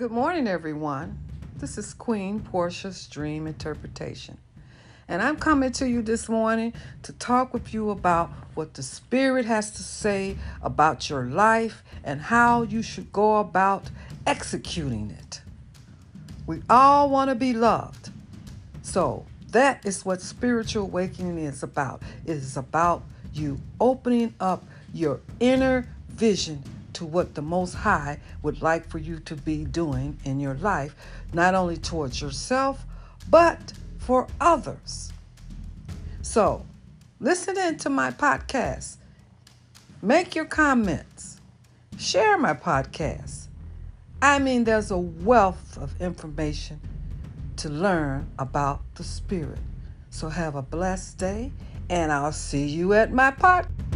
Good morning, everyone. This is Queen Portia's Dream Interpretation. And I'm coming to you this morning to talk with you about what the Spirit has to say about your life and how you should go about executing it. We all want to be loved. So, that is what spiritual awakening is about. It is about you opening up your inner vision to what the Most High would like for you to be doing in your life, not only towards yourself, but for others. So, listen in to my podcast. Make your comments. Share my podcast. I mean, there's a wealth of information to learn about the Spirit. So, have a blessed day, and I'll see you at my podcast.